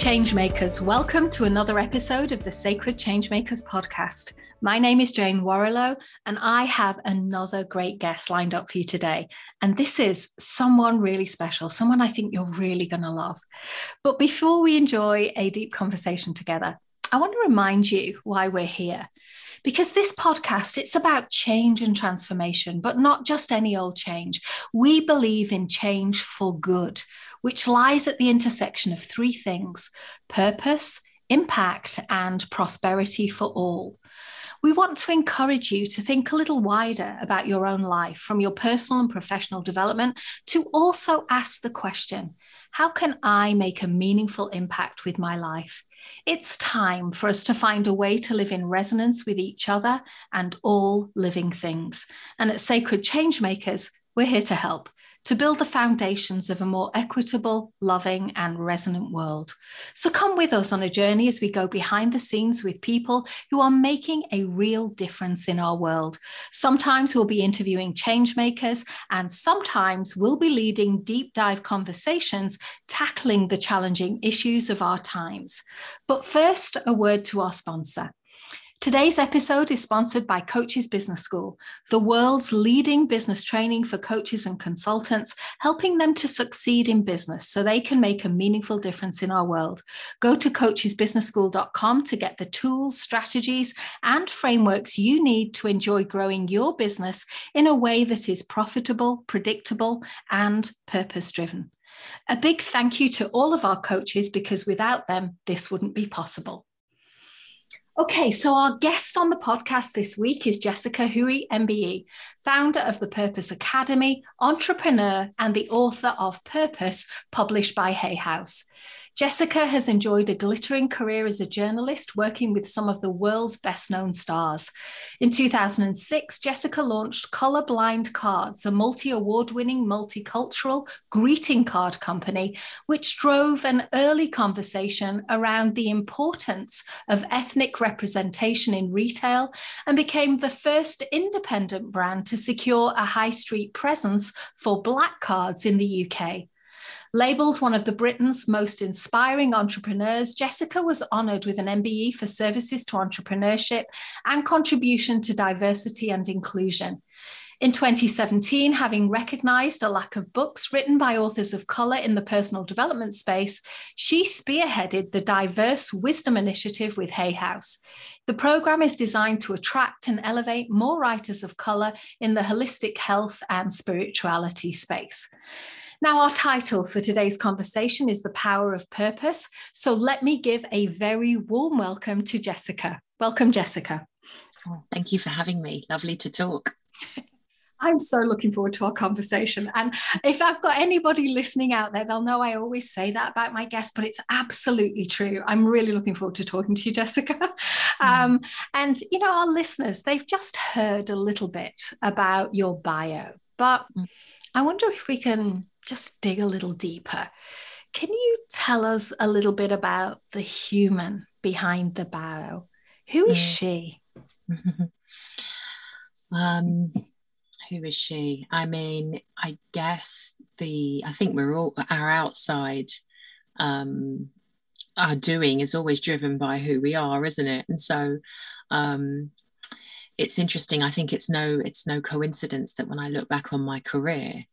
Changemakers, welcome to another episode of the Sacred Changemakers podcast. My name is Jane Warrilow, and I have another great guest lined up for you today. And this is someone really special, someone I think you're really going to love. But before we enjoy a deep conversation together, I want to remind you why we're here. Because this podcast, it's about change and transformation, but not just any old change. We believe in change for good, which lies at the intersection of three things purpose, impact, and prosperity for all we want to encourage you to think a little wider about your own life, from your personal and professional development, to also ask the question how can I make a meaningful impact with my life? It's time for us to find a way to live in resonance with each other and all living things. And at Sacred Changemakers, we're here to help to build the foundations of a more equitable, loving, and resonant world. So come with us on a journey as we go behind the scenes with people who are making a real difference in our world. Sometimes we'll be interviewing change makers, and sometimes we'll be leading deep dive conversations tackling the challenging issues of our times. But first, a word to our sponsor. Today's episode is sponsored by Coaches Business School, the world's leading business training for coaches and consultants, helping them to succeed in business so they can make a meaningful difference in our world. Go to coachesbusinessschool.com to get the tools, strategies, and frameworks you need to enjoy growing your business in a way that is profitable, predictable, and purpose driven. A big thank you to all of our coaches because without them, this wouldn't be possible. Okay, so our guest on the podcast this week is Jessica Huie, MBE, founder of the Purpose Academy, entrepreneur, and the author of Purpose, published by Hay House. Jessica has enjoyed a glittering career as a journalist, working with some of the world's best known stars. In 2006, Jessica launched Colorblind Cards, a multi award winning multicultural greeting card company, which drove an early conversation around the importance of ethnic representation in retail and became the first independent brand to secure a high street presence for Black cards in the UK. Labeled one of the Britain's most inspiring entrepreneurs, Jessica was honoured with an MBE for services to entrepreneurship and contribution to diversity and inclusion. In 2017, having recognised a lack of books written by authors of colour in the personal development space, she spearheaded the Diverse Wisdom Initiative with Hay House. The programme is designed to attract and elevate more writers of colour in the holistic health and spirituality space. Now, our title for today's conversation is The Power of Purpose. So let me give a very warm welcome to Jessica. Welcome, Jessica. Oh, thank you for having me. Lovely to talk. I'm so looking forward to our conversation. And if I've got anybody listening out there, they'll know I always say that about my guests, but it's absolutely true. I'm really looking forward to talking to you, Jessica. Mm. Um, and, you know, our listeners, they've just heard a little bit about your bio, but mm. I wonder if we can just dig a little deeper. Can you tell us a little bit about the human behind the bow? Who is mm. she? um, who is she? I mean, I guess the I think we're all our outside um, our doing is always driven by who we are, isn't it? And so um, it's interesting. I think it's no it's no coincidence that when I look back on my career,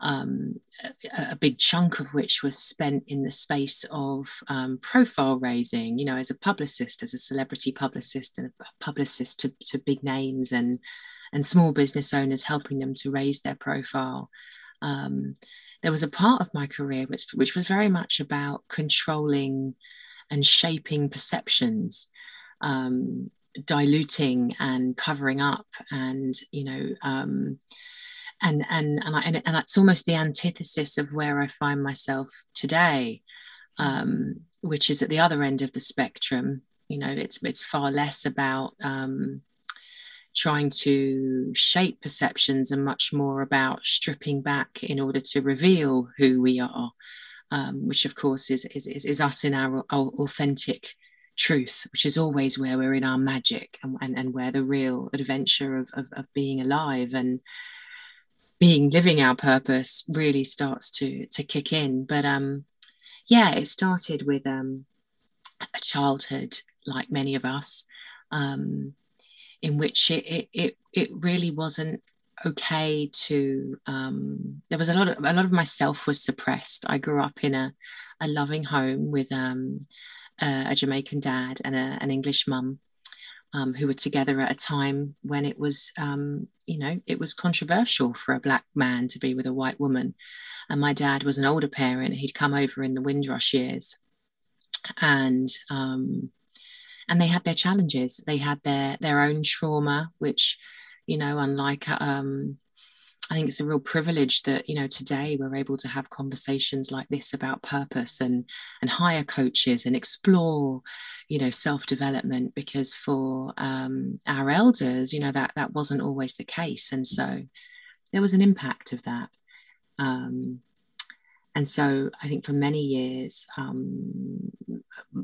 um, a, a, big chunk of which was spent in the space of um, profile raising, you know, as a publicist, as a celebrity publicist and a publicist to, to big names and, and small business owners, helping them to raise their profile. Um, there was a part of my career which, which was very much about controlling and shaping perceptions. Um, diluting and covering up and you know um, and and and, I, and, it's almost the antithesis of where I find myself today, um, which is at the other end of the spectrum. You know, it's it's far less about um, trying to shape perceptions and much more about stripping back in order to reveal who we are, um, which of course is, is is is us in our, our authentic truth, which is always where we're in our magic and, and, and where the real adventure of, of, of being alive and being living our purpose really starts to to kick in. But um yeah, it started with um, a childhood like many of us, um, in which it, it it it really wasn't okay to um, there was a lot of a lot of myself was suppressed. I grew up in a, a loving home with um, a, a, jamaican dad and a, an english mum um, who were together at a time when it was um, you know it was controversial for a black man to be with a white woman. And my dad was an older parent. He'd come over in the windrush years. And um, and they had their challenges. They had their their own trauma which you know unlike um I think it's a real privilege that you know today we're able to have conversations like this about purpose and and hire coaches and explore you know self development because for um, our elders you know that that wasn't always the case. And so there was an impact of that. Um, and so I think for many years um,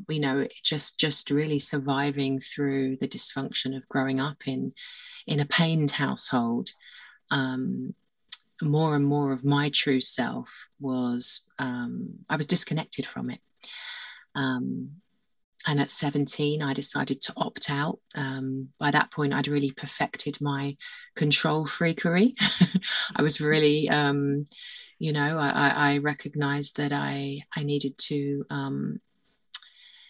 you know just just really surviving through the dysfunction of growing up in in a pained household, um, more and more of my true self was um, I was disconnected from it. Um, and at 17, I decided to opt out. Um, by that point, I'd really perfected my control freakery. I was really, um, you know, I, I, recognized that I I needed to um,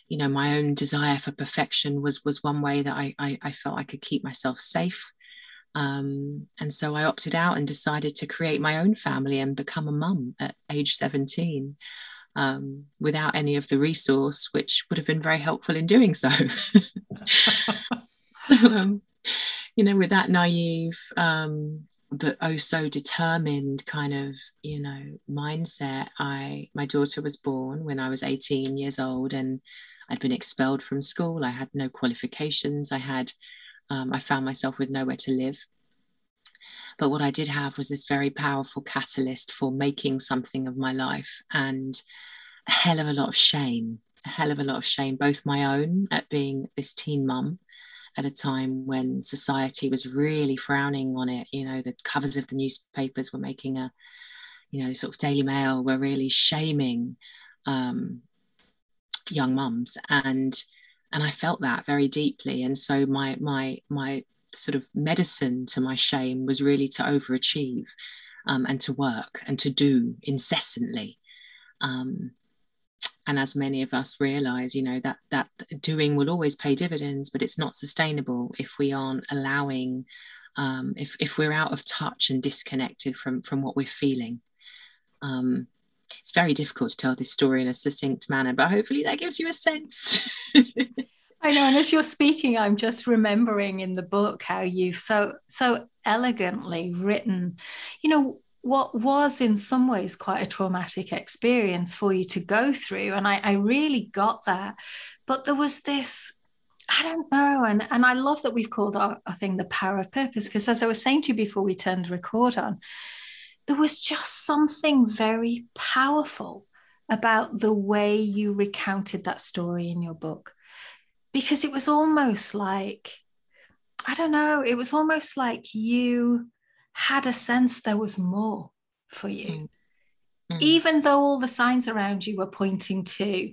you know my own desire for perfection was was one way that I I, I felt I could keep myself safe. Um, and so I opted out and decided to create my own family and become a mum at age 17 um, without any of the resource, which would have been very helpful in doing so. um, you know, with that naive um, but oh so determined kind of you know mindset, I my daughter was born when I was 18 years old and I'd been expelled from school. I had no qualifications. I had, um, I found myself with nowhere to live. But what I did have was this very powerful catalyst for making something of my life and a hell of a lot of shame, a hell of a lot of shame, both my own at being this teen mum at a time when society was really frowning on it. You know, the covers of the newspapers were making a, you know, sort of Daily Mail were really shaming um, young mums and and I felt that very deeply. And so my my my sort of medicine to my shame was really to overachieve um, and to work and to do incessantly. Um, and as many of us realize you know that that doing will always pay dividends but it's not sustainable if we aren't allowing um, if if we're out of touch and disconnected from from what we're feeling. Um, it's very difficult to tell this story in a succinct manner, but hopefully that gives you a sense. I know, and as you're speaking, I'm just remembering in the book how you've so so elegantly written, you know, what was in some ways quite a traumatic experience for you to go through. And I, I really got that. But there was this I don't know. And, and I love that we've called our, our thing the power of purpose, because as I was saying to you before we turned the record on, there was just something very powerful about the way you recounted that story in your book because it was almost like i don't know it was almost like you had a sense there was more for you mm. Mm. even though all the signs around you were pointing to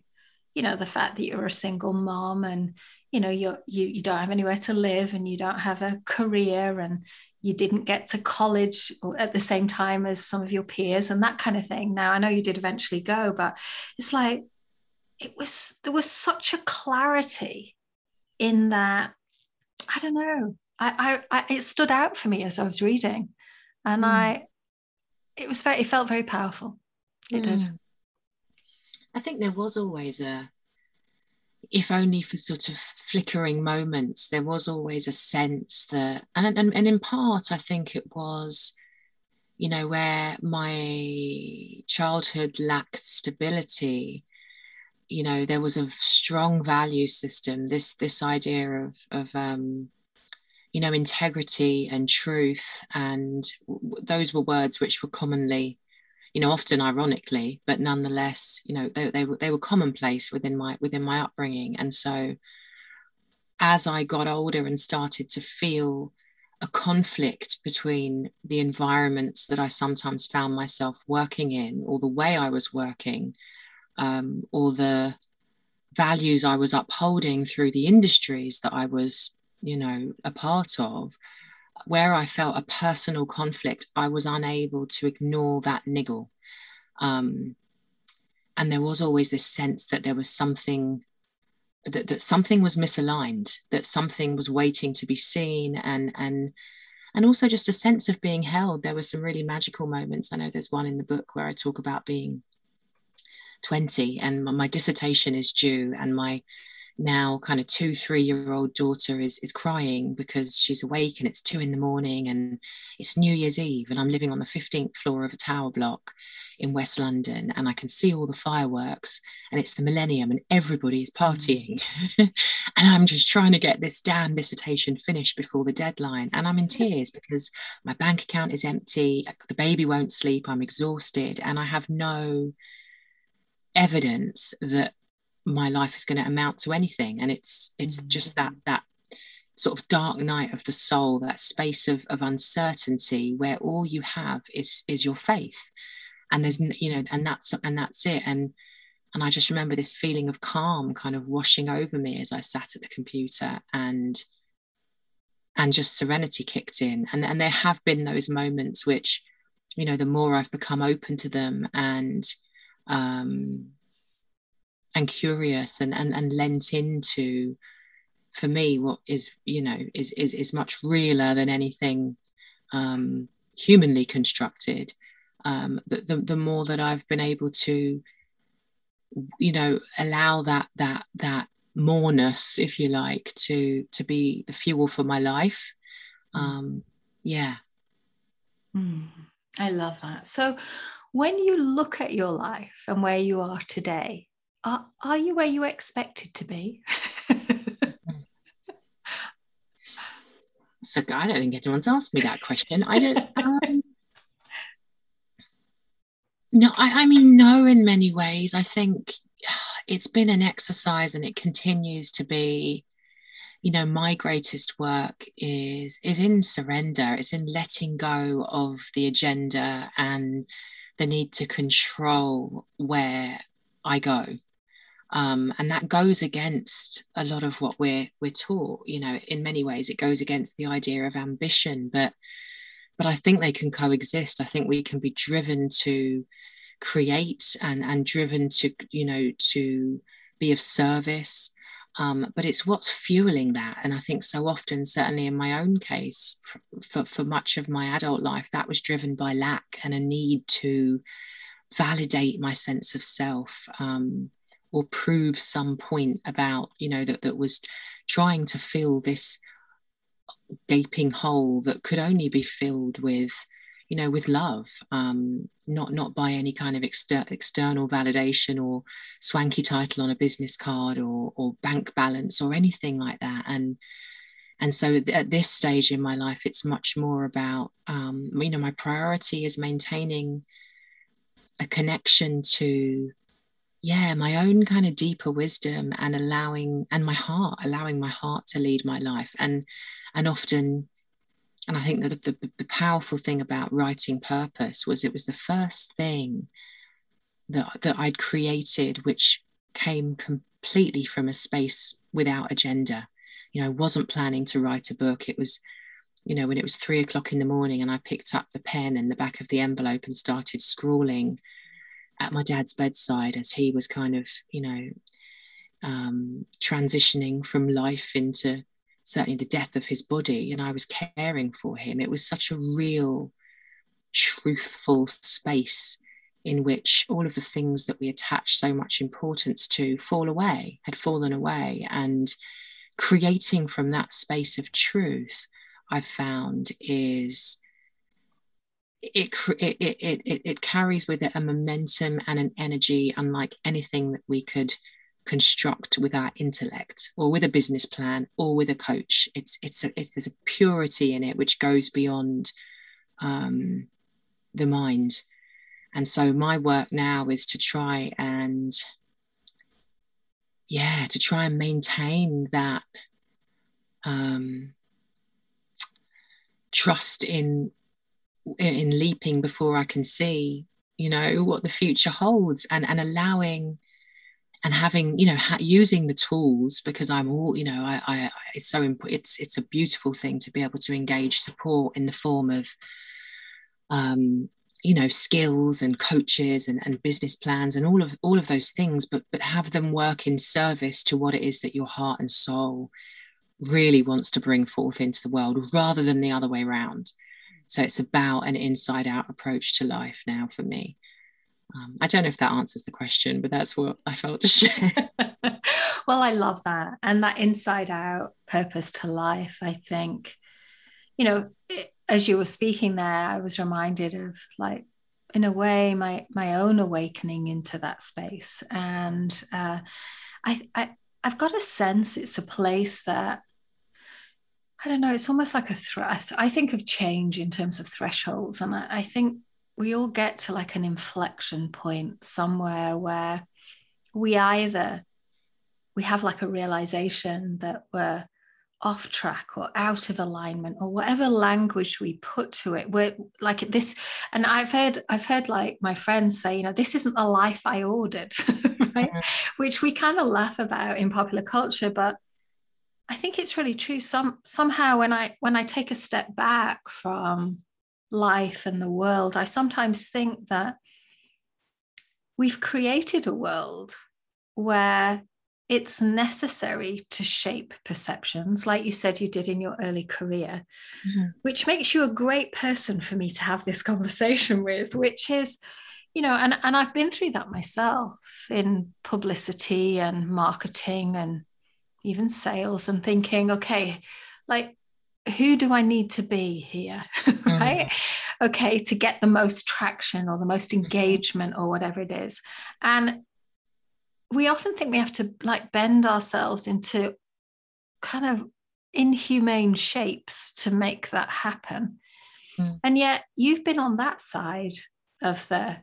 you know the fact that you're a single mom and you know you're you, you don't have anywhere to live and you don't have a career and you didn't get to college at the same time as some of your peers and that kind of thing. Now, I know you did eventually go, but it's like it was there was such a clarity in that. I don't know. I, I, I it stood out for me as I was reading, and mm. I it was very it felt very powerful. It mm. did. I think there was always a if only for sort of flickering moments, there was always a sense that, and, and, and in part, I think it was, you know, where my childhood lacked stability, you know, there was a strong value system, this, this idea of, of, um, you know, integrity and truth. And w- those were words which were commonly you know, often ironically, but nonetheless, you know, they, they, they were commonplace within my within my upbringing. And so as I got older and started to feel a conflict between the environments that I sometimes found myself working in or the way I was working um, or the values I was upholding through the industries that I was, you know, a part of, where I felt a personal conflict, I was unable to ignore that niggle. Um, and there was always this sense that there was something that, that something was misaligned, that something was waiting to be seen, and and and also just a sense of being held. There were some really magical moments. I know there's one in the book where I talk about being 20 and my dissertation is due and my now kind of two three year old daughter is is crying because she's awake and it's two in the morning and it's new year's eve and i'm living on the 15th floor of a tower block in west london and i can see all the fireworks and it's the millennium and everybody is mm. partying and i'm just trying to get this damn dissertation finished before the deadline and i'm in tears because my bank account is empty the baby won't sleep i'm exhausted and i have no evidence that my life is going to amount to anything. And it's it's mm-hmm. just that that sort of dark night of the soul that space of, of uncertainty where all you have is is your faith. And there's you know and that's and that's it. And and i just remember this feeling of calm kind of washing over me as i sat at the computer and and just serenity kicked in. And and there have been those moments which you know the more i've become open to them and um and curious and, and, and lent into for me what is you know is is, is much realer than anything um, humanly constructed. Um, the, the, the more that I've been able to you know allow that that that moreness if you like to to be the fuel for my life mm. um yeah. Mm, I love that. So when you look at your life and where you are today are, are you where you expected to be? so God, I didn't get anyone's asked me that question. I don't. Um, no, I, I mean, no. In many ways, I think it's been an exercise, and it continues to be. You know, my greatest work is is in surrender. It's in letting go of the agenda and the need to control where I go um, and that goes against a lot of what we're we're taught you know in many ways it goes against the idea of ambition but but i think they can coexist. I think we can be driven to create and and driven to you know to be of service. Um, but it's what's fueling that. And i think so often certainly in my own case for, for, much of my adult life that was driven by lack and a need to validate my sense of self. Um, or prove some point about you know that that was trying to fill this gaping hole that could only be filled with you know with love um not not by any kind of exter- external validation or swanky title on a business card or or bank balance or anything like that. And and so at this stage in my life it's much more about um, you know my priority is maintaining a connection to yeah my own kind of deeper wisdom and allowing and my heart allowing my heart to lead my life. And and often and i think that the, the, the powerful thing about writing purpose was it was the first thing that that i'd created which came completely from a space without agenda. You know i wasn't planning to write a book. It was you know when it was three o'clock in the morning and i picked up the pen in the back of the envelope and started scrawling at my dad's bedside as he was kind of, you know, um, transitioning from life into certainly the death of his body. And I was caring for him. It was such a real, truthful space in which all of the things that we attach so much importance to fall away, had fallen away. And creating from that space of truth, I've found is it, it, it, it, carries with it a momentum and an energy unlike anything that we could construct with our intellect or with a business plan or with a coach. It's it's, a, it's there's a purity in it which goes beyond um, the mind. And so my work now is to try and yeah to try and maintain that um, trust in in leaping before I can see, you know what the future holds and and allowing and having you know ha- using the tools because i'm all you know i i it's so important it's it's a beautiful thing to be able to engage support in the form of um you know skills and coaches and, and business plans and all of all of those things but but have them work in service to what it is that your heart and soul really wants to bring forth into the world rather than the other way around so it's about an inside out approach to life now for me um, I don't know if that answers the question, but that's what I felt to share. well, I love that. And that inside out purpose to life, I think, you know, as you were speaking there, I was reminded of like, in a way, my my own awakening into that space. And uh, I, I I've got a sense it's a place that I don't know. It's almost like a threat. I think of change in terms of thresholds, and I, I think we all get to like an inflection point somewhere where we either we have like a realization that we're off track or out of alignment or whatever language we put to it we're like this and i've heard i've heard like my friends say you know this isn't the life i ordered right mm-hmm. which we kind of laugh about in popular culture but i think it's really true some somehow when i when i take a step back from life and the world, I sometimes think that we've created a world where it's necessary to shape perceptions, like you said you did in your early career, mm-hmm. which makes you a great person for me to have this conversation with, which is, you know, and, and I've been through that myself in publicity and marketing and even sales and thinking, okay, like who do I need to be here? right? Mm. Okay, to get the most traction or the most mm-hmm. engagement or whatever it is. And we often think we have to like bend ourselves into kind of inhumane shapes to make that happen. Mm. And yet you've been on that side of the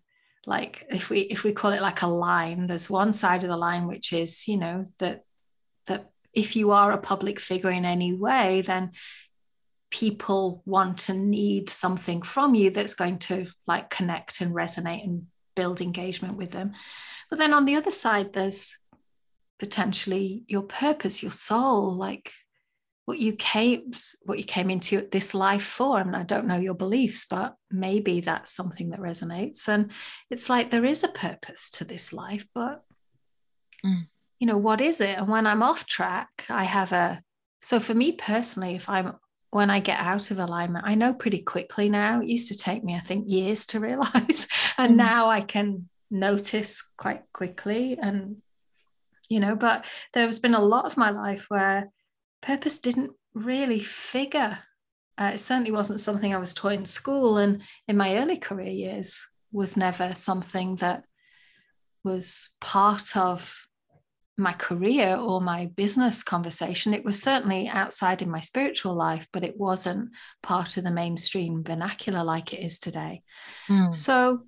like if we if we call it like a line there's one side of the line which is you know that if you are a public figure in any way then people want and need something from you that's going to like connect and resonate and build engagement with them. But then on the other side, there's potentially your purpose, your soul, like what you came what you came into this life for. And I don't know your beliefs, but maybe that's something that resonates. And it's like there is a purpose to this life, but mm. You know, what is it? And when I'm off track, I have a so for me personally, if I'm when I get out of alignment, I know pretty quickly now. It used to take me, I think, years to realize. and mm. now I can notice quite quickly. And, you know, but there's been a lot of my life where purpose didn't really figure. Uh, it certainly wasn't something I was taught in school. And in my early career years, was never something that was part of my career or my business conversation. It was certainly outside in my spiritual life, but it wasn't part of the mainstream vernacular like it is today. Mm. So,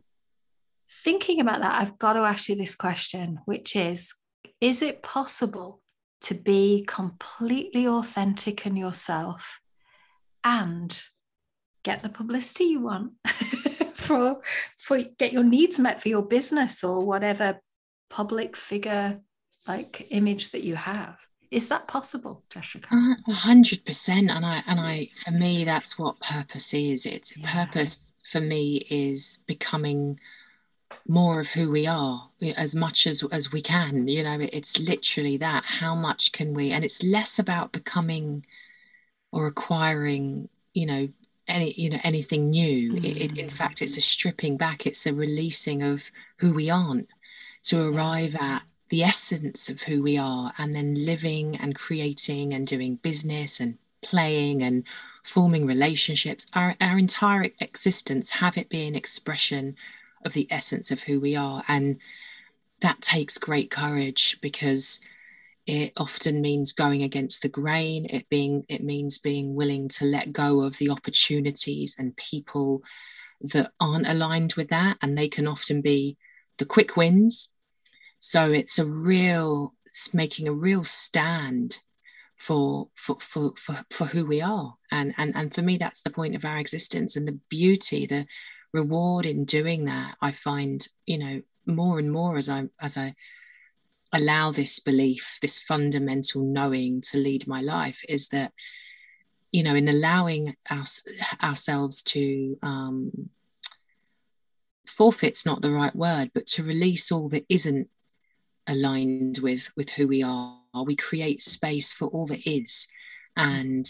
thinking about that, I've got to ask you this question, which is Is it possible to be completely authentic in yourself and get the publicity you want for for get your needs met for your business or whatever public figure like image that you have. Is that possible jessica? A hundred percent. And i and i for me that's what purpose is. It's yeah. purpose for me is becoming more of who we are as much as as we can you know? It's literally that. How much can we and it's less about becoming or acquiring you know any you know anything new. Mm. it, it, in fact it's a stripping back. It's a releasing of who we aren't. To arrive at the essence of who we are and then living and creating and doing business and playing and forming relationships our, our entire existence have it be an expression of the essence of who we are. And that takes great courage because it often means going against the grain. It being it means being willing to let go of the opportunities and people that aren't aligned with that. And they can often be the quick wins so it's a real, it's making a real stand for for for for, for who we are. And and and for me that's the point of our existence and the beauty the reward in doing that i find you know more and more as i as i allow this belief this fundamental knowing to lead my life is that you know in allowing our, ourselves to um forfeit's not the right word but to release all that isn't aligned with with who we are. We create space for all that is. And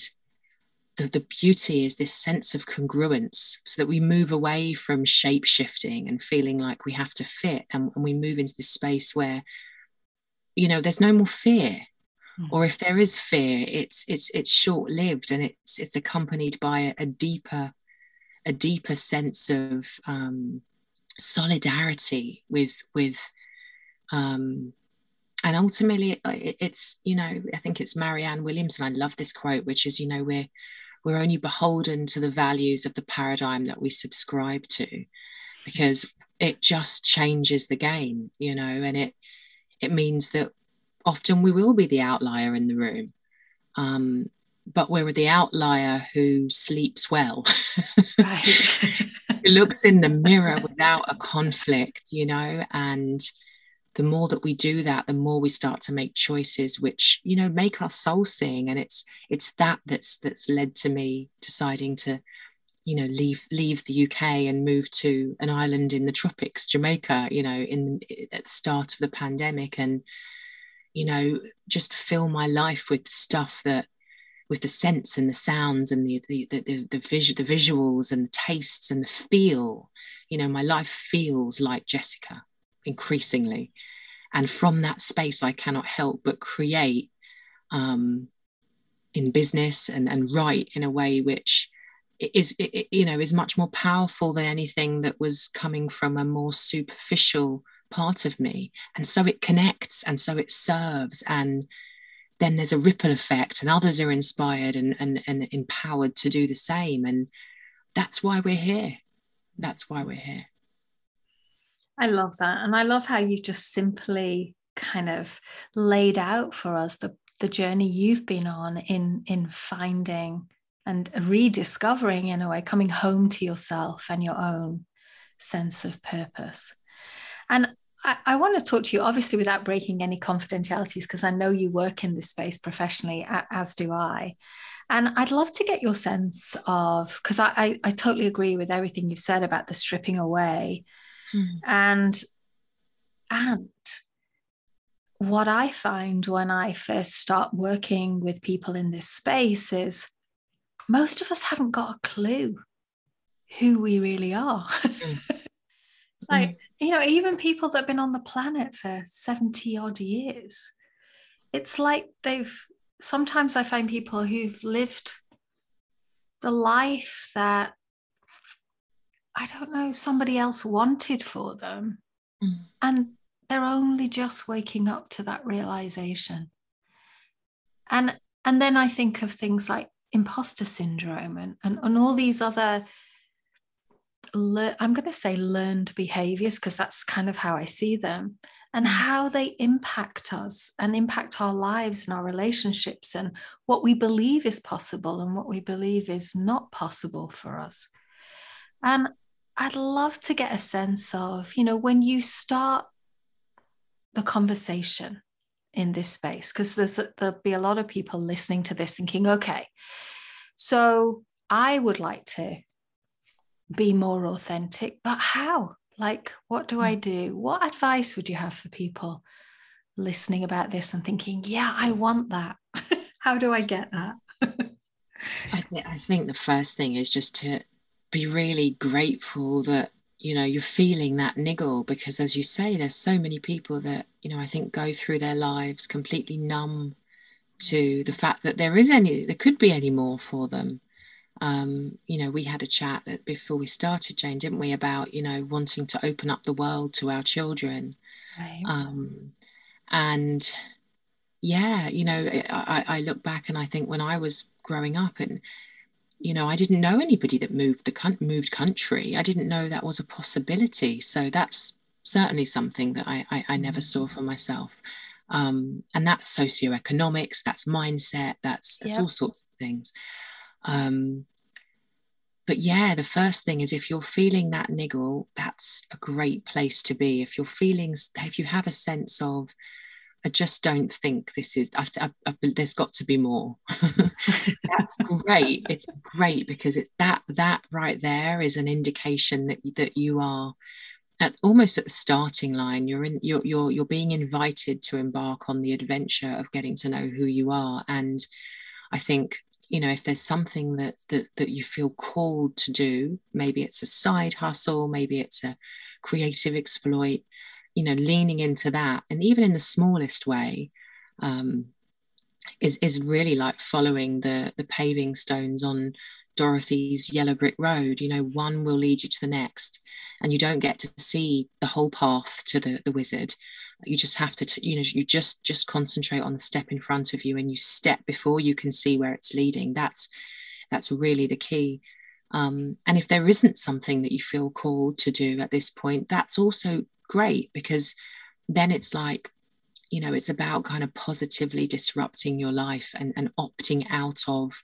the, the beauty is this sense of congruence so that we move away from shape shifting and feeling like we have to fit and, and we move into this space where you know there's no more fear. Mm. or if there is fear it's it's it's short lived and it's it's accompanied by a, a, deeper a deeper sense of um, solidarity with with um, and ultimately it's you know i think it's marianne williamson i love this quote which is you know we're we're only beholden to the values of the paradigm that we subscribe to because it just changes the game you know and it it means that often we will be the outlier in the room um, but we're the outlier who sleeps well. Right. Who looks in the mirror without a conflict you know and the more that we do that the more we start to make choices which you know make our soul sing and it's it's that that's that's led to me deciding to you know leave leave the UK and move to an island in the tropics Jamaica you know in at the start of the pandemic and you know just fill my life with stuff that with the sense and the sounds and the the the, the, the, visual the visuals and the tastes and the feel. You know my life feels like Jessica increasingly. And from that space, I cannot help but create um, in business and, and write in a way which is, it, you know, is much more powerful than anything that was coming from a more superficial part of me. And so it connects and so it serves. And then there's a ripple effect and others are inspired and, and, and empowered to do the same. And that's why we're here. That's why we're here. I love that. And I love how you've just simply kind of laid out for us the, the journey you've been on in in finding and rediscovering in a way coming home to yourself and your own sense of purpose and I, I want to talk to you obviously without breaking any confidentialities because i know you work in this space professionally as do i and i'd love to get your sense of because I, I, I totally agree with everything you've said about the stripping away Mm. And and what I find when I first start working with people in this space is most of us haven't got a clue who we really are. Mm. like, mm. you know, even people that have been on the planet for 70 odd years, it's like they've sometimes I find people who've lived the life that I don't know, somebody else wanted for them. Mm. And they're only just waking up to that realization. And and then I think of things like imposter syndrome and, and, and all these other le- I'm going to say learned behaviors because that's kind of how I see them and mm. how they impact us and impact our lives and our relationships and what we believe is possible and what we believe is not possible for us. And I'd love to get a sense of, you know, when you start the conversation in this space, because there's there'll be a lot of people listening to this thinking, okay, so I would like to be more authentic, but how? Like, what do I hmm. do? What advice would you have for people listening about this and thinking, yeah, I want that? how do I get that? I, th- I think the first thing is just to be really grateful that you know you're feeling that niggle because as you say there's so many people that you know i think go through their lives completely numb to the fact that there is any there could be any more for them um, you know we had a chat that before we started jane didn't we about you know wanting to open up the world to our children right. um, and yeah you know I, I look back and i think when i was growing up and you know, I didn't know anybody that moved the moved country. I didn't know that was a possibility. So that's certainly something that I, I, I never saw mm. for myself. Um, and that's socioeconomics, that's mindset, that's that's yep. all sorts of things. Um, but yeah, the first thing is if you're feeling that niggle, that's a great place to be. If you're feeling, if you have a sense of, I just don't think this is. I, I, I, there's got to be more. That's great. It's great because it's that that right there is an indication that that you are at almost at the starting line. You're in. You're you're you're being invited to embark on the adventure of getting to know who you are. And I think you know if there's something that that that you feel called to do, maybe it's a side hustle, maybe it's a creative exploit you know leaning into that and even in the smallest way um, is is really like following the the paving stones on Dorothy's yellow brick road. You know one will lead you to the next and you don't get to see the whole path to the the wizard. You just have to t- you know you just just concentrate on the step in front of you and you step before you can see where it's leading. That's that's really the key. Um, and if there isn't something that you feel called to do at this point that's also great because then it's like you know it's about kind of positively disrupting your life and, and opting out of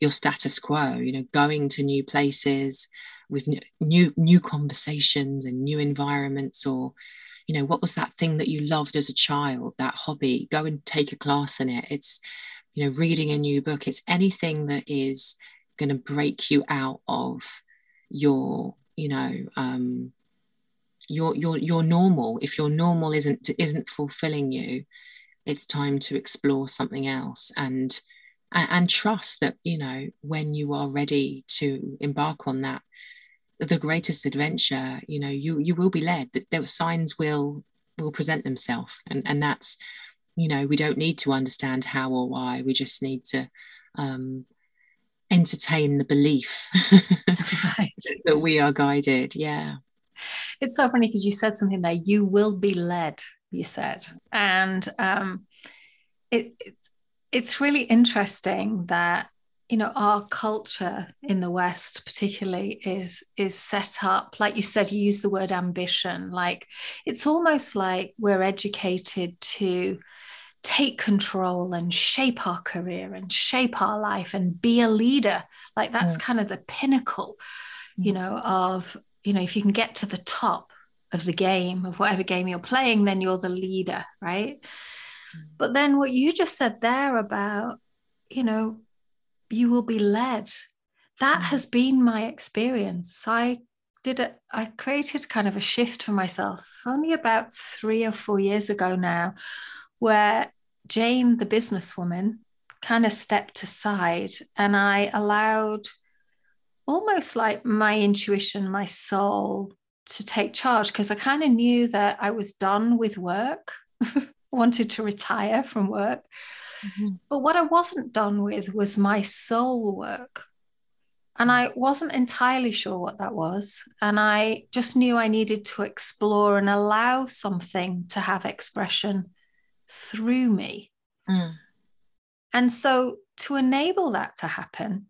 your status quo you know going to new places with new new conversations and new environments or you know what was that thing that you loved as a child that hobby? Go and take a class in it. It's you know reading a new book. It's anything that is going to break you out of your you know um your your your normal. If your normal isn't isn't fulfilling you it's time to explore something else and and trust that you know when you are ready to embark on that the greatest adventure you know you you will be led. That those signs will will present themselves. And and that's you know we don't need to understand how or why. We just need to um entertain the belief right. that we are guided. Yeah it's so funny because you said something there. You will be led. You said, and um, it, it's it's really interesting that you know our culture in the West, particularly, is is set up like you said. You use the word ambition. Like it's almost like we're educated to take control and shape our career and shape our life and be a leader like that's kind of the pinnacle you mm. know of you know, if you can get to the top of the game, of whatever game you're playing, then you're the leader, right? Mm. But then what you just said there about, you know, you will be led. That mm. has been my experience. I did it, I created kind of a shift for myself only about three or four years ago now, where Jane, the businesswoman, kind of stepped aside and I allowed almost like my intuition, my soul to take charge because I kind of knew that I was done with work, wanted to retire from work. Mm-hmm. But what I wasn't done with was my soul work. And I wasn't entirely sure what that was. And I just knew I needed to explore and allow something to have expression through me. Mm. And so, to enable that to happen,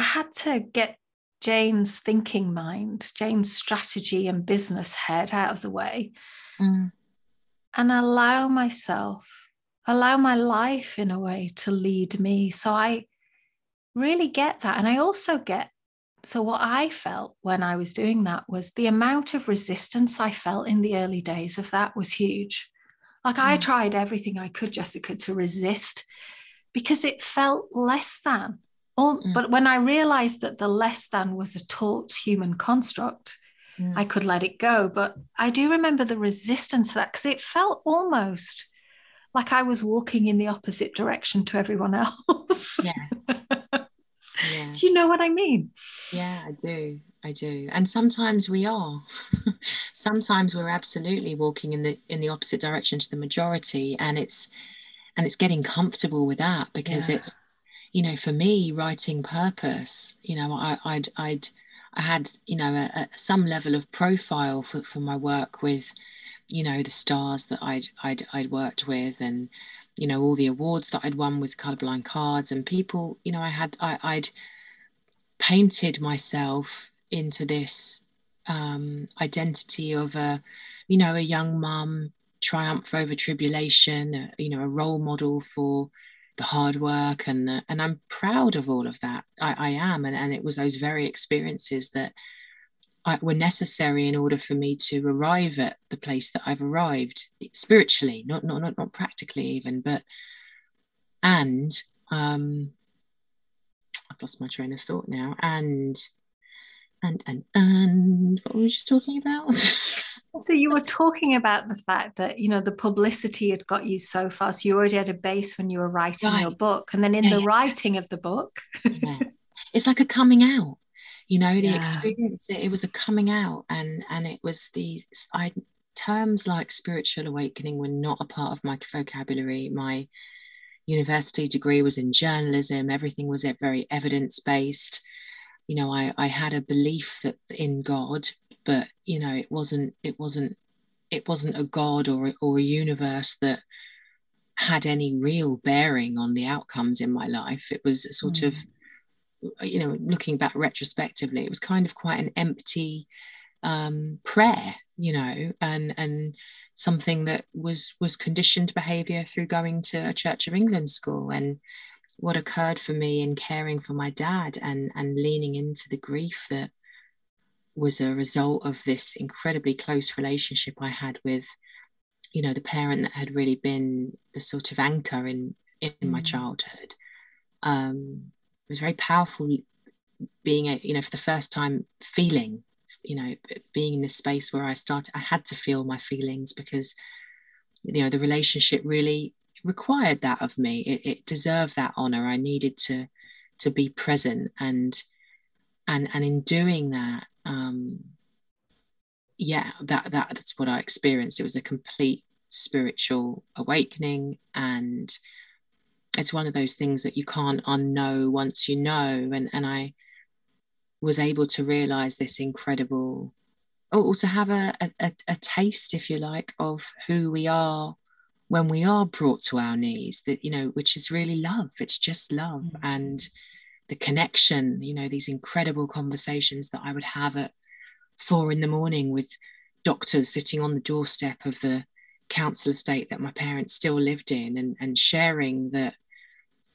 I had to get Jane's thinking mind, Jane's strategy and business head out of the way mm. and allow myself, allow my life in a way to lead me. So I really get that. And I also get, so what I felt when I was doing that was the amount of resistance I felt in the early days of that was huge. Like mm. I tried everything I could, Jessica, to resist because it felt less than. All, mm. But when I realized that the less than was a taught human construct, mm. I could let it go. But I do remember the resistance to that because it felt almost like I was walking in the opposite direction to everyone else. Yeah. yeah. Do you know what I mean? Yeah, I do. I do. And sometimes we are. sometimes we're absolutely walking in the in the opposite direction to the majority and it's and it's getting comfortable with that because yeah. it's you know, for me, writing purpose, you know, I, I'd, I'd, I had, you know, a, a, some level of profile for, for my work with, you know, the stars that I'd, I'd, I'd worked with and, you know, all the awards that I'd won with colorblind cards and people, you know, I had, I, I'd painted myself into this um, identity of a, you know, a young mum triumph over tribulation, you know, a role model for, the hard work and the, and I'm proud of all of that. I, I am, and and it was those very experiences that I, were necessary in order for me to arrive at the place that I've arrived spiritually, not not not, not practically even, but and um, I've lost my train of thought now, and and and and what were we just talking about? so you were talking about the fact that you know the publicity had got you so far, so you already had a base when you were writing right. your book, and then in yeah, the yeah. writing of the book, yeah. it's like a coming out. You know the experience it, was a coming out. And and it was these i terms like spiritual awakening were not a part of my vocabulary. My university degree was in journalism. Everything was very evidence based you know i i had a belief that in god but you know it wasn't it wasn't it wasn't a god or or a universe that had any real bearing on the outcomes in my life it was sort mm. of you know, looking back retrospectively, it was kind of quite an empty um, prayer, you know, and and something that was was conditioned behavior through going to a Church of England school and what occurred for me in caring for my dad and and leaning into the grief that was a result of this incredibly close relationship I had with you know the parent that had really been the sort of anchor in in mm. my childhood. Um was very powerful being a you know for the first time feeling you know being in this space where i started i had to feel my feelings because you know the relationship really required that of me. It, it deserved that honor. I needed to to be present. And and and in doing that um yeah that that that's what i experienced. It was a complete spiritual awakening and it's one of those things that you can't unknow once you know and and i was able to realize this incredible or to have a, a, a taste if you like of who we are when we are brought to our knees that you know which is really love. It's just love. Mm-hmm. and the connection you know these incredible conversations that i would have at four in the morning with doctors sitting on the doorstep of the council estate that my parents still lived in and, and sharing that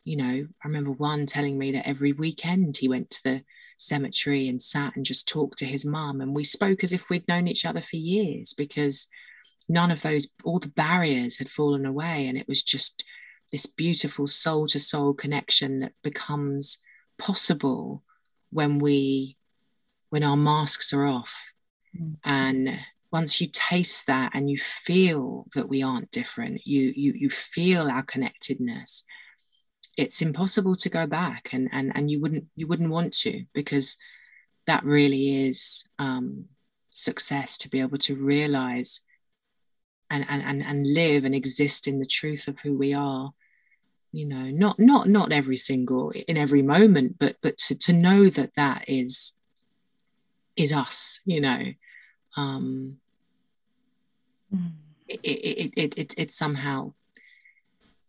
you know i remember one telling me that every weekend he went to the cemetery and sat and just talked to his mum. And we spoke as if we'd known each other for years because none of those all the barriers had fallen away. And it was just this beautiful soul to soul connection that becomes possible when we when our masks are off mm. and once you taste that and you feel that we aren't different you you you feel our connectedness it's impossible to go back and and and you wouldn't you wouldn't want to because that really is um, success to be able to realize and, and and and live and exist in the truth of who we are you know not not not every single in every moment but but to, to know that that is is us you know um mm. it, it, it, it, it somehow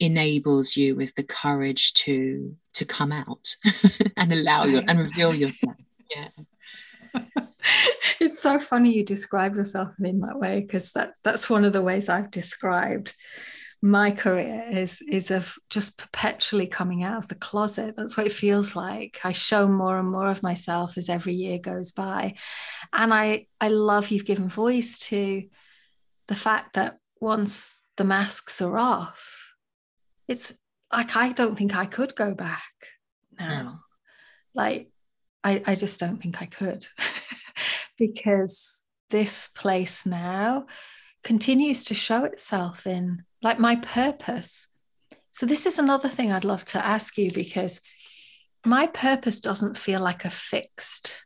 enables you with the courage to to come out and allow you and reveal yourself. Yeah. It's so funny you describe yourself in that way because that's that's one of the ways I've described my career is is of just perpetually coming out of the closet. That's what it feels like. I show more and more of myself as every year goes by. And i i love you've given voice to the fact that once the masks are off it's like i don't think i could go back now. Like i i just don't think i could. Because this place now continues to show itself in like my purpose. So, this is another thing I'd love to ask you because my purpose doesn't feel like a fixed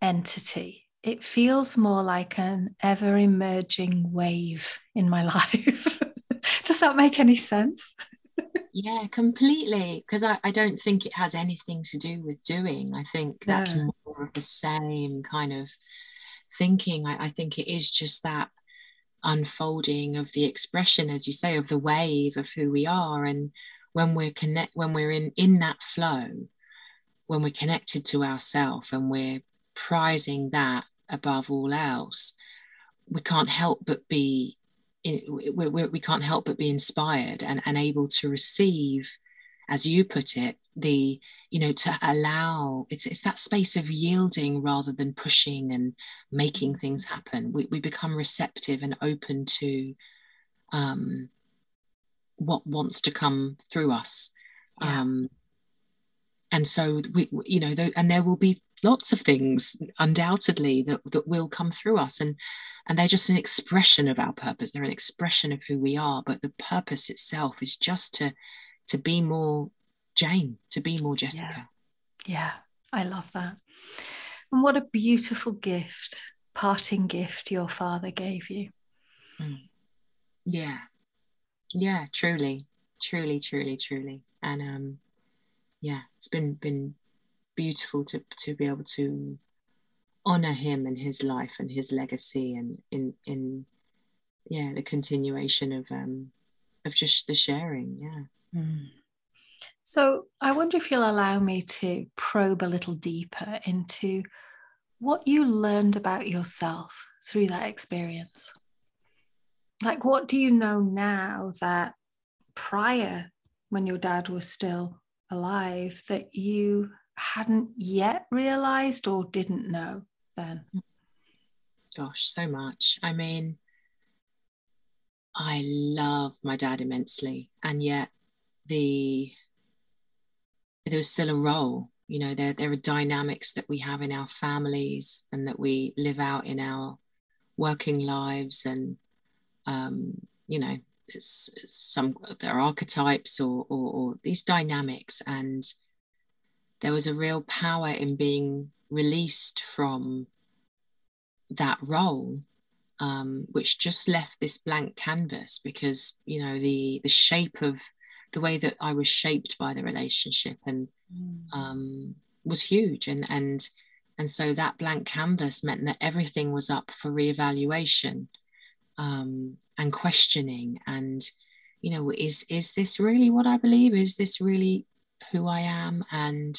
entity. It feels more like an ever emerging wave in my life. Does that make any sense? yeah, completely. Because I, I don't think it has anything to do with doing. I think that's yeah. more of the same kind of thinking. I, I think it is just that unfolding of the expression as you say of the wave of who we are. And when we're connect when we're in in that flow when we're connected to ourself and we're prizing that above all else we can't help but be we, we, we can't help but be inspired and, and able to receive as you put it the you know to allow it's it's that space of yielding rather than pushing and making things happen. We, we become receptive and open to um what wants to come through us. Yeah. um and so we you know and there will be lots of things undoubtedly that that will come through us. And and they're just an expression of our purpose. They're an expression of who we are. But the purpose itself is just to to be more jane to be more jessica. Yeah, yeah i love that. And what a beautiful gift parting gift your father gave you. Mm. yeah. Yeah truly. Truly truly truly. And um yeah it's been been beautiful to to be able to honor him and his life and his legacy and in in yeah the continuation of um of just the sharing. Yeah mm. so i wonder if you'll allow me to probe a little deeper into what you learned about yourself through that experience like what do you know now that prior when your dad was still alive that you hadn't yet realized or didn't know then? Gosh, so much. I mean, I love my dad immensely, and yet the there was still a role. You know, there there are dynamics that we have in our families and that we live out in our working lives, and um, you know, it's, it's some there are archetypes or, or, or these dynamics, and there was a real power in being released from that role um, which just left this blank canvas because you know the the shape of the way that I was shaped by the relationship and mm. um, was huge. And and and so that blank canvas meant that everything was up for reevaluation um, and questioning and you know is is this really what I believe? Is this really who I am? And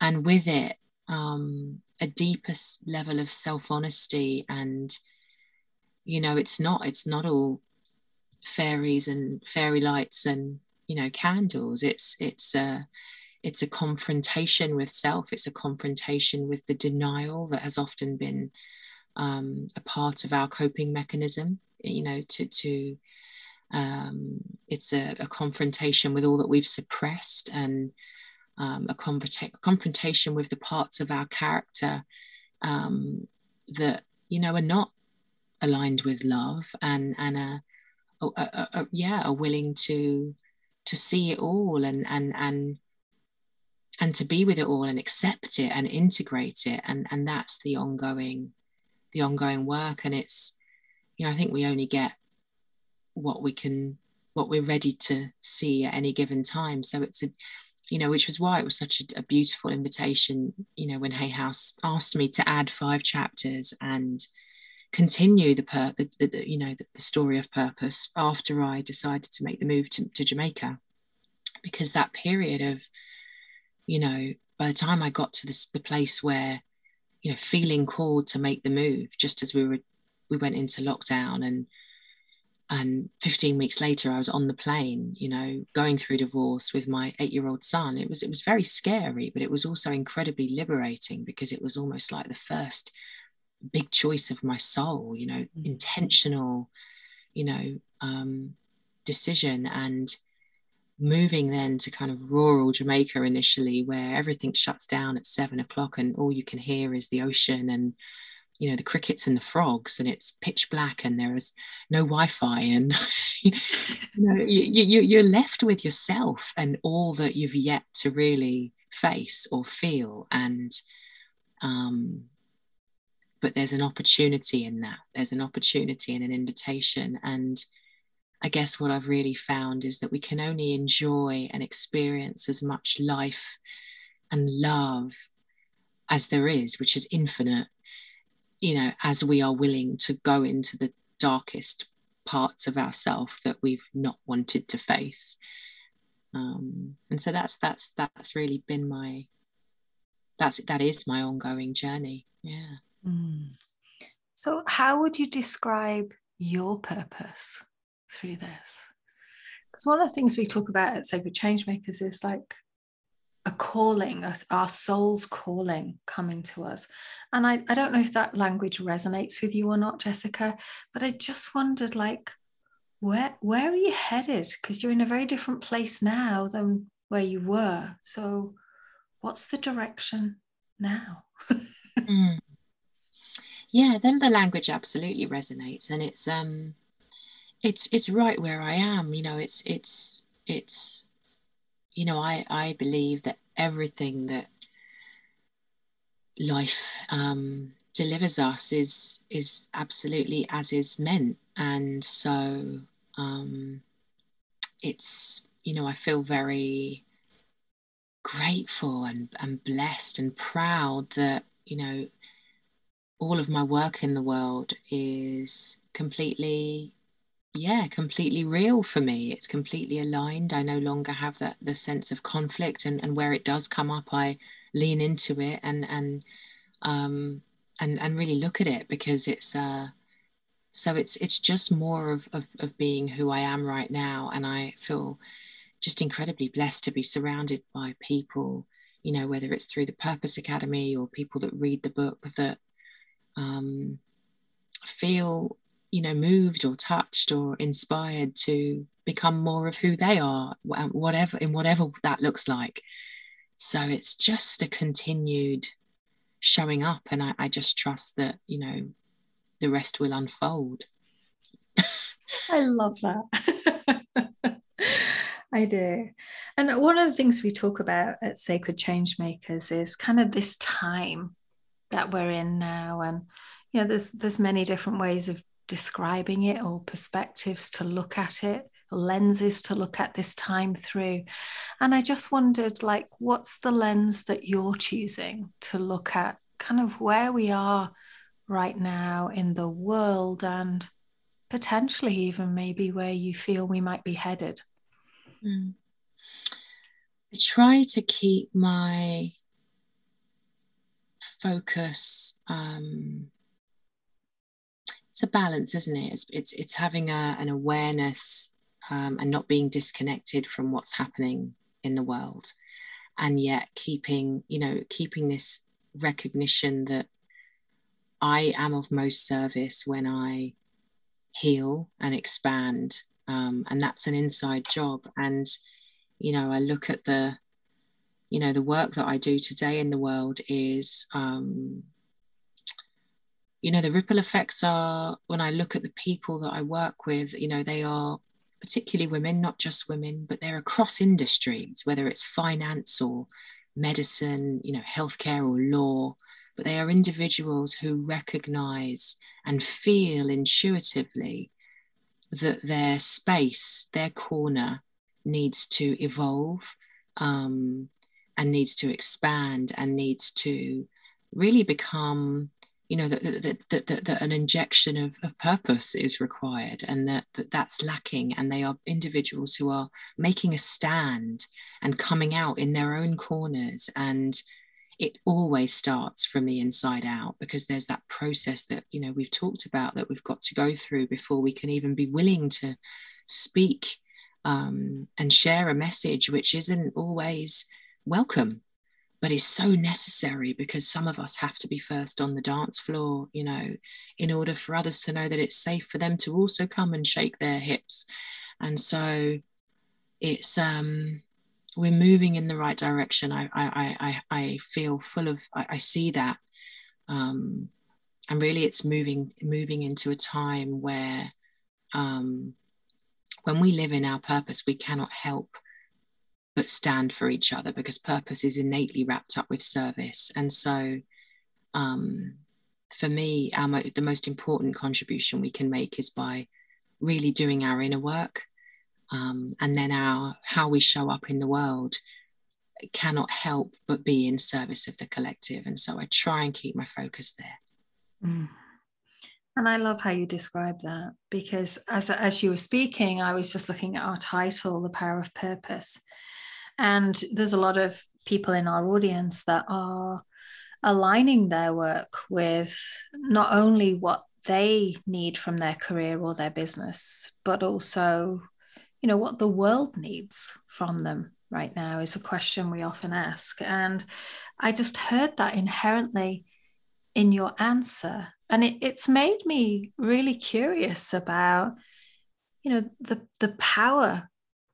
and with it um, a deeper level of self-honesty and you know it's not it's not all fairies and fairy lights and you know candles. It's it's a it's a confrontation with self. It's a confrontation with the denial that has often been um, a part of our coping mechanism you know to to um, it's a, a, confrontation with all that we've suppressed and um, a confronta- confrontation with the parts of our character um, that you know are not aligned with love and and a, a, a, a, yeah are willing to to see it all and and and and to be with it all and accept it and integrate it. And and that's the ongoing the ongoing work. And it's you know i think we only get what we can what we're ready to see at any given time. So it's a you know, which was why it was such a, a beautiful invitation, you know, when Hay House asked me to add five chapters and continue the, per, the, the, the you know, the, the, story of purpose after I decided to make the move to, to Jamaica, because that period of, you know, by the time I got to this, the place where, you know, feeling called to make the move, just as we were, we went into lockdown and and 15 weeks later i was on the plane you know going through divorce with my eight year old son. It was it was very scary but it was also incredibly liberating because it was almost like the first big choice of my soul you know mm-hmm. intentional you know um, decision and moving then to kind of rural jamaica initially where everything shuts down at seven o'clock and all you can hear is the ocean and you know the crickets and the frogs and it's pitch black and there is no wi-fi and you know you, you, you're left with yourself and all that you've yet to really face or feel and um but there's an opportunity in that there's an opportunity and an invitation and i guess what i've really found is that we can only enjoy and experience as much life and love as there is which is infinite you know, as we are willing to go into the darkest parts of ourself that we've not wanted to face. Um, and so that's that's that's really been my that's that is my ongoing journey. Yeah. Mm. So how would you describe your purpose through this? Because one of the things we talk about at Sacred Changemakers is like a calling, our soul's calling coming to us. And I, I don't know if that language resonates with you or not, Jessica, but I just wondered like, where where are you headed? Because you're in a very different place now than where you were. So what's the direction now? mm. Yeah, then the language absolutely resonates and it's um it's it's right where I am. You know, it's it's it's you know, I, I believe that everything that life um, delivers us is is absolutely as is meant, and so um, it's you know I feel very grateful and, and blessed and proud that you know all of my work in the world is completely yeah completely real for me. It's completely aligned. I no longer have that the sense of conflict and, and where it does come up i lean into it and and um and and really look at it because it's uh so it's it's just more of, of of being who i am right now. And i feel just incredibly blessed to be surrounded by people you know whether it's through the purpose academy or people that read the book that um feel you know moved or touched or inspired to become more of who they are whatever in whatever that looks like. So it's just a continued showing up and I, I just trust that you know the rest will unfold. I love that. I do. And one of the things we talk about at Sacred Changemakers is kind of this time that we're in now. And, you know, there's there's many different ways of describing it or perspectives to look at it lenses to look at this time through and i just wondered like what's the lens that you're choosing to look at kind of where we are right now in the world and potentially even maybe where you feel we might be headed mm. i try to keep my focus um, it's a balance, isn't it? It's it's, it's having a, an awareness um, and not being disconnected from what's happening in the world, and yet keeping you know keeping this recognition that I am of most service when I heal and expand, um, and that's an inside job. And you know, I look at the you know the work that I do today in the world is um, you know the ripple effects are when i look at the people that i work with you know they are particularly women not just women but they're across industries whether it's finance or medicine you know healthcare or law but they are individuals who recognize and feel intuitively that their space their corner needs to evolve um, and needs to expand and needs to really become you know that, that, that, that, that an injection of, of purpose is required and that, that that's lacking. And they are individuals who are making a stand and coming out in their own corners. And it always starts from the inside out because there's that process that you know we've talked about that we've got to go through before we can even be willing to speak um, and share a message which isn't always welcome but is so necessary because some of us have to be first on the dance floor, you know, in order for others to know that it's safe for them to also come and shake their hips. And so it's um we're moving in the right direction. I I I I feel full of I, I see that. Um and really it's moving moving into a time where um when we live in our purpose, we cannot help but stand for each other because purpose is innately wrapped up with service. And so, um, for me, our mo- the most important contribution we can make is by really doing our inner work, um, and then our how we show up in the world cannot help but be in service of the collective. And so, I try and keep my focus there. Mm. And I love how you describe that because as as you were speaking, I was just looking at our title, "The Power of Purpose," And there's a lot of people in our audience that are aligning their work with not only what they need from their career or their business, but also, you know, what the world needs from them right now is a question we often ask. And I just heard that inherently in your answer. And it, it's made me really curious about, you know, the, the power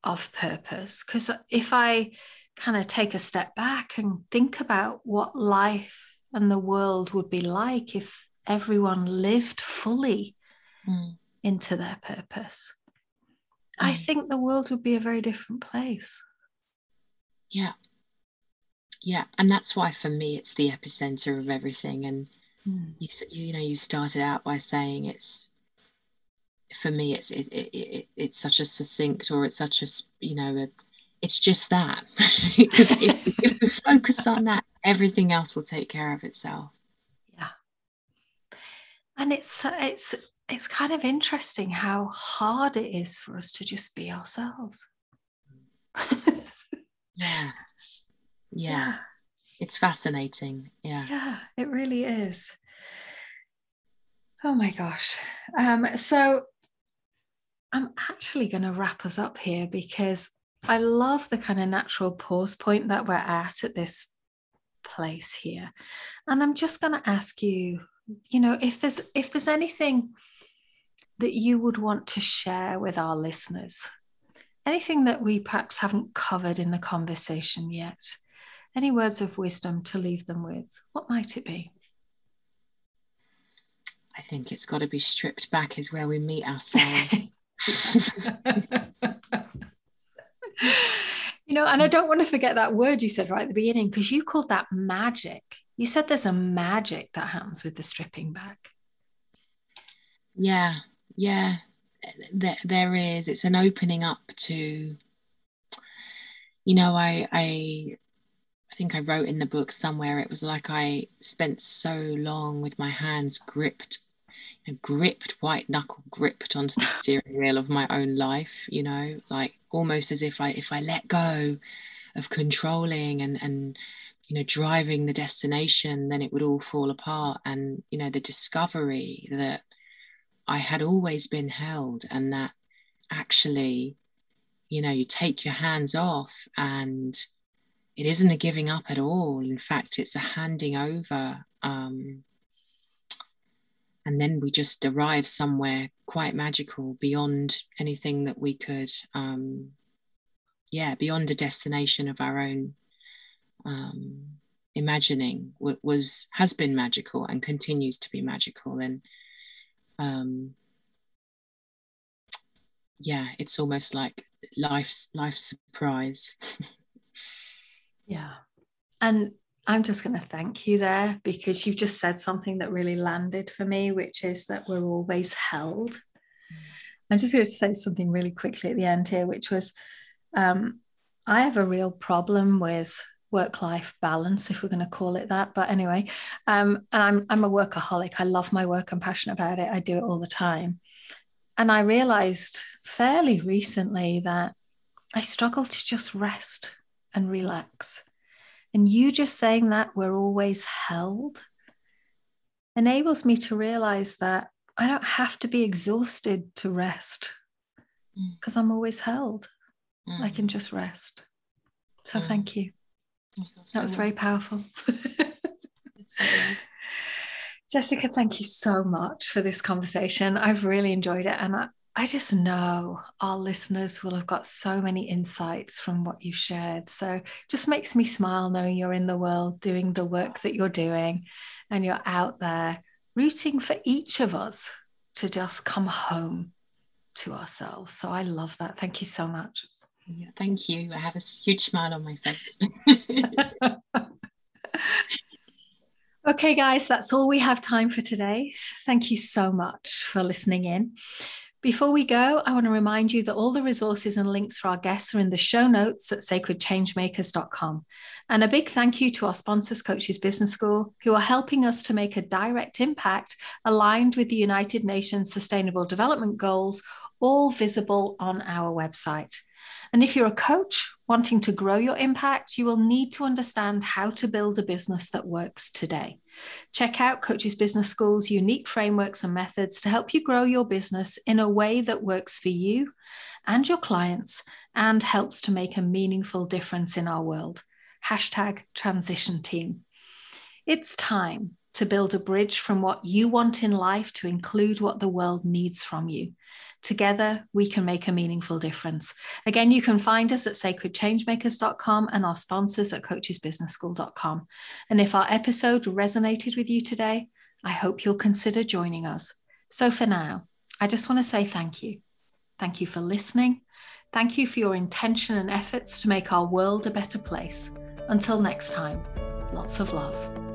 of purpose. Because if I kind of take a step back and think about what life and the world would be like if everyone lived fully mm. into their purpose, mm. I think the world would be a very different place. Yeah. Yeah. And that's why for me, it's the epicenter of everything. And mm. you, you know, you started out by saying it's, for me, it's, it, it, it, it's such a succinct or it's such a, you know, a, it's just that. Because if, if we focus on that everything else will take care of itself. Yeah. And it's it's it's kind of interesting how hard it is for us to just be ourselves. Yeah. yeah. Yeah. It's fascinating. Yeah. Yeah it really is. Oh my gosh. Um so i'm actually going to wrap us up here because I love the kind of natural pause point that we're at at this place here. And I'm just going to ask you, you know, if there's if there's anything that you would want to share with our listeners, anything that we perhaps haven't covered in the conversation yet, any words of wisdom to leave them with, what might it be? I think it's got to be stripped back is where we meet ourselves. you know, and I don't want to forget that word you said right at the beginning because you called that magic. You said there's a magic that happens with the stripping back. Yeah, yeah, there, there is. It's an opening up to, you know, I, I, I think I wrote in the book somewhere. It was like I spent so long with my hands gripped gripped white knuckle gripped onto the steering wheel of my own life you know like almost as if i if i let go of controlling and and you know driving the destination then it would all fall apart. And you know the discovery that i had always been held and that actually you know you take your hands off and it isn't a giving up at all. In fact it's a handing over um, and then we just arrive somewhere quite magical beyond anything that we could um, yeah beyond a destination of our own um, imagining. What was has been magical and continues to be magical. And um, yeah it's almost like life's life surprise. Yeah. And I'm just going to thank you there because you've just said something that really landed for me, which is that we're always held. Mm. I'm just going to say something really quickly at the end here, which was um, I have a real problem with work life balance, if we're going to call it that. But anyway, um, and I'm, I'm a workaholic. I love my work. I'm passionate about it. I do it all the time. And I realized fairly recently that I struggle to just rest and relax. And you just saying that we're always held enables me to realize that I don't have to be exhausted to rest because mm. I'm always held. Mm. I can just rest. So mm. thank you. That was very powerful. Jessica, thank you so much for this conversation. I've really enjoyed it. And I, I just know our listeners will have got so many insights from what you've shared. So just makes me smile knowing you're in the world doing the work that you're doing and you're out there rooting for each of us to just come home to ourselves. So I love that. Thank you so much. Yeah, thank you. I have a huge smile on my face. okay, guys, that's all we have time for today. Thank you so much for listening in. Before we go, I want to remind you that all the resources and links for our guests are in the show notes at sacredchangemakers.com. And a big thank you to our sponsors, Coaches Business School, who are helping us to make a direct impact aligned with the United Nations Sustainable Development Goals, all visible on our website. And if you're a coach wanting to grow your impact, you will need to understand how to build a business that works today. Check out Coaches Business School's unique frameworks and methods to help you grow your business in a way that works for you and your clients and helps to make a meaningful difference in our world. Hashtag transition team. It's time to build a bridge from what you want in life to include what the world needs from you. Together, we can make a meaningful difference. Again, you can find us at sacredchangemakers.com and our sponsors at coachesbusinessschool.com. And if our episode resonated with you today, I hope you'll consider joining us. So for now, I just want to say thank you. Thank you for listening. Thank you for your intention and efforts to make our world a better place. Until next time, lots of love.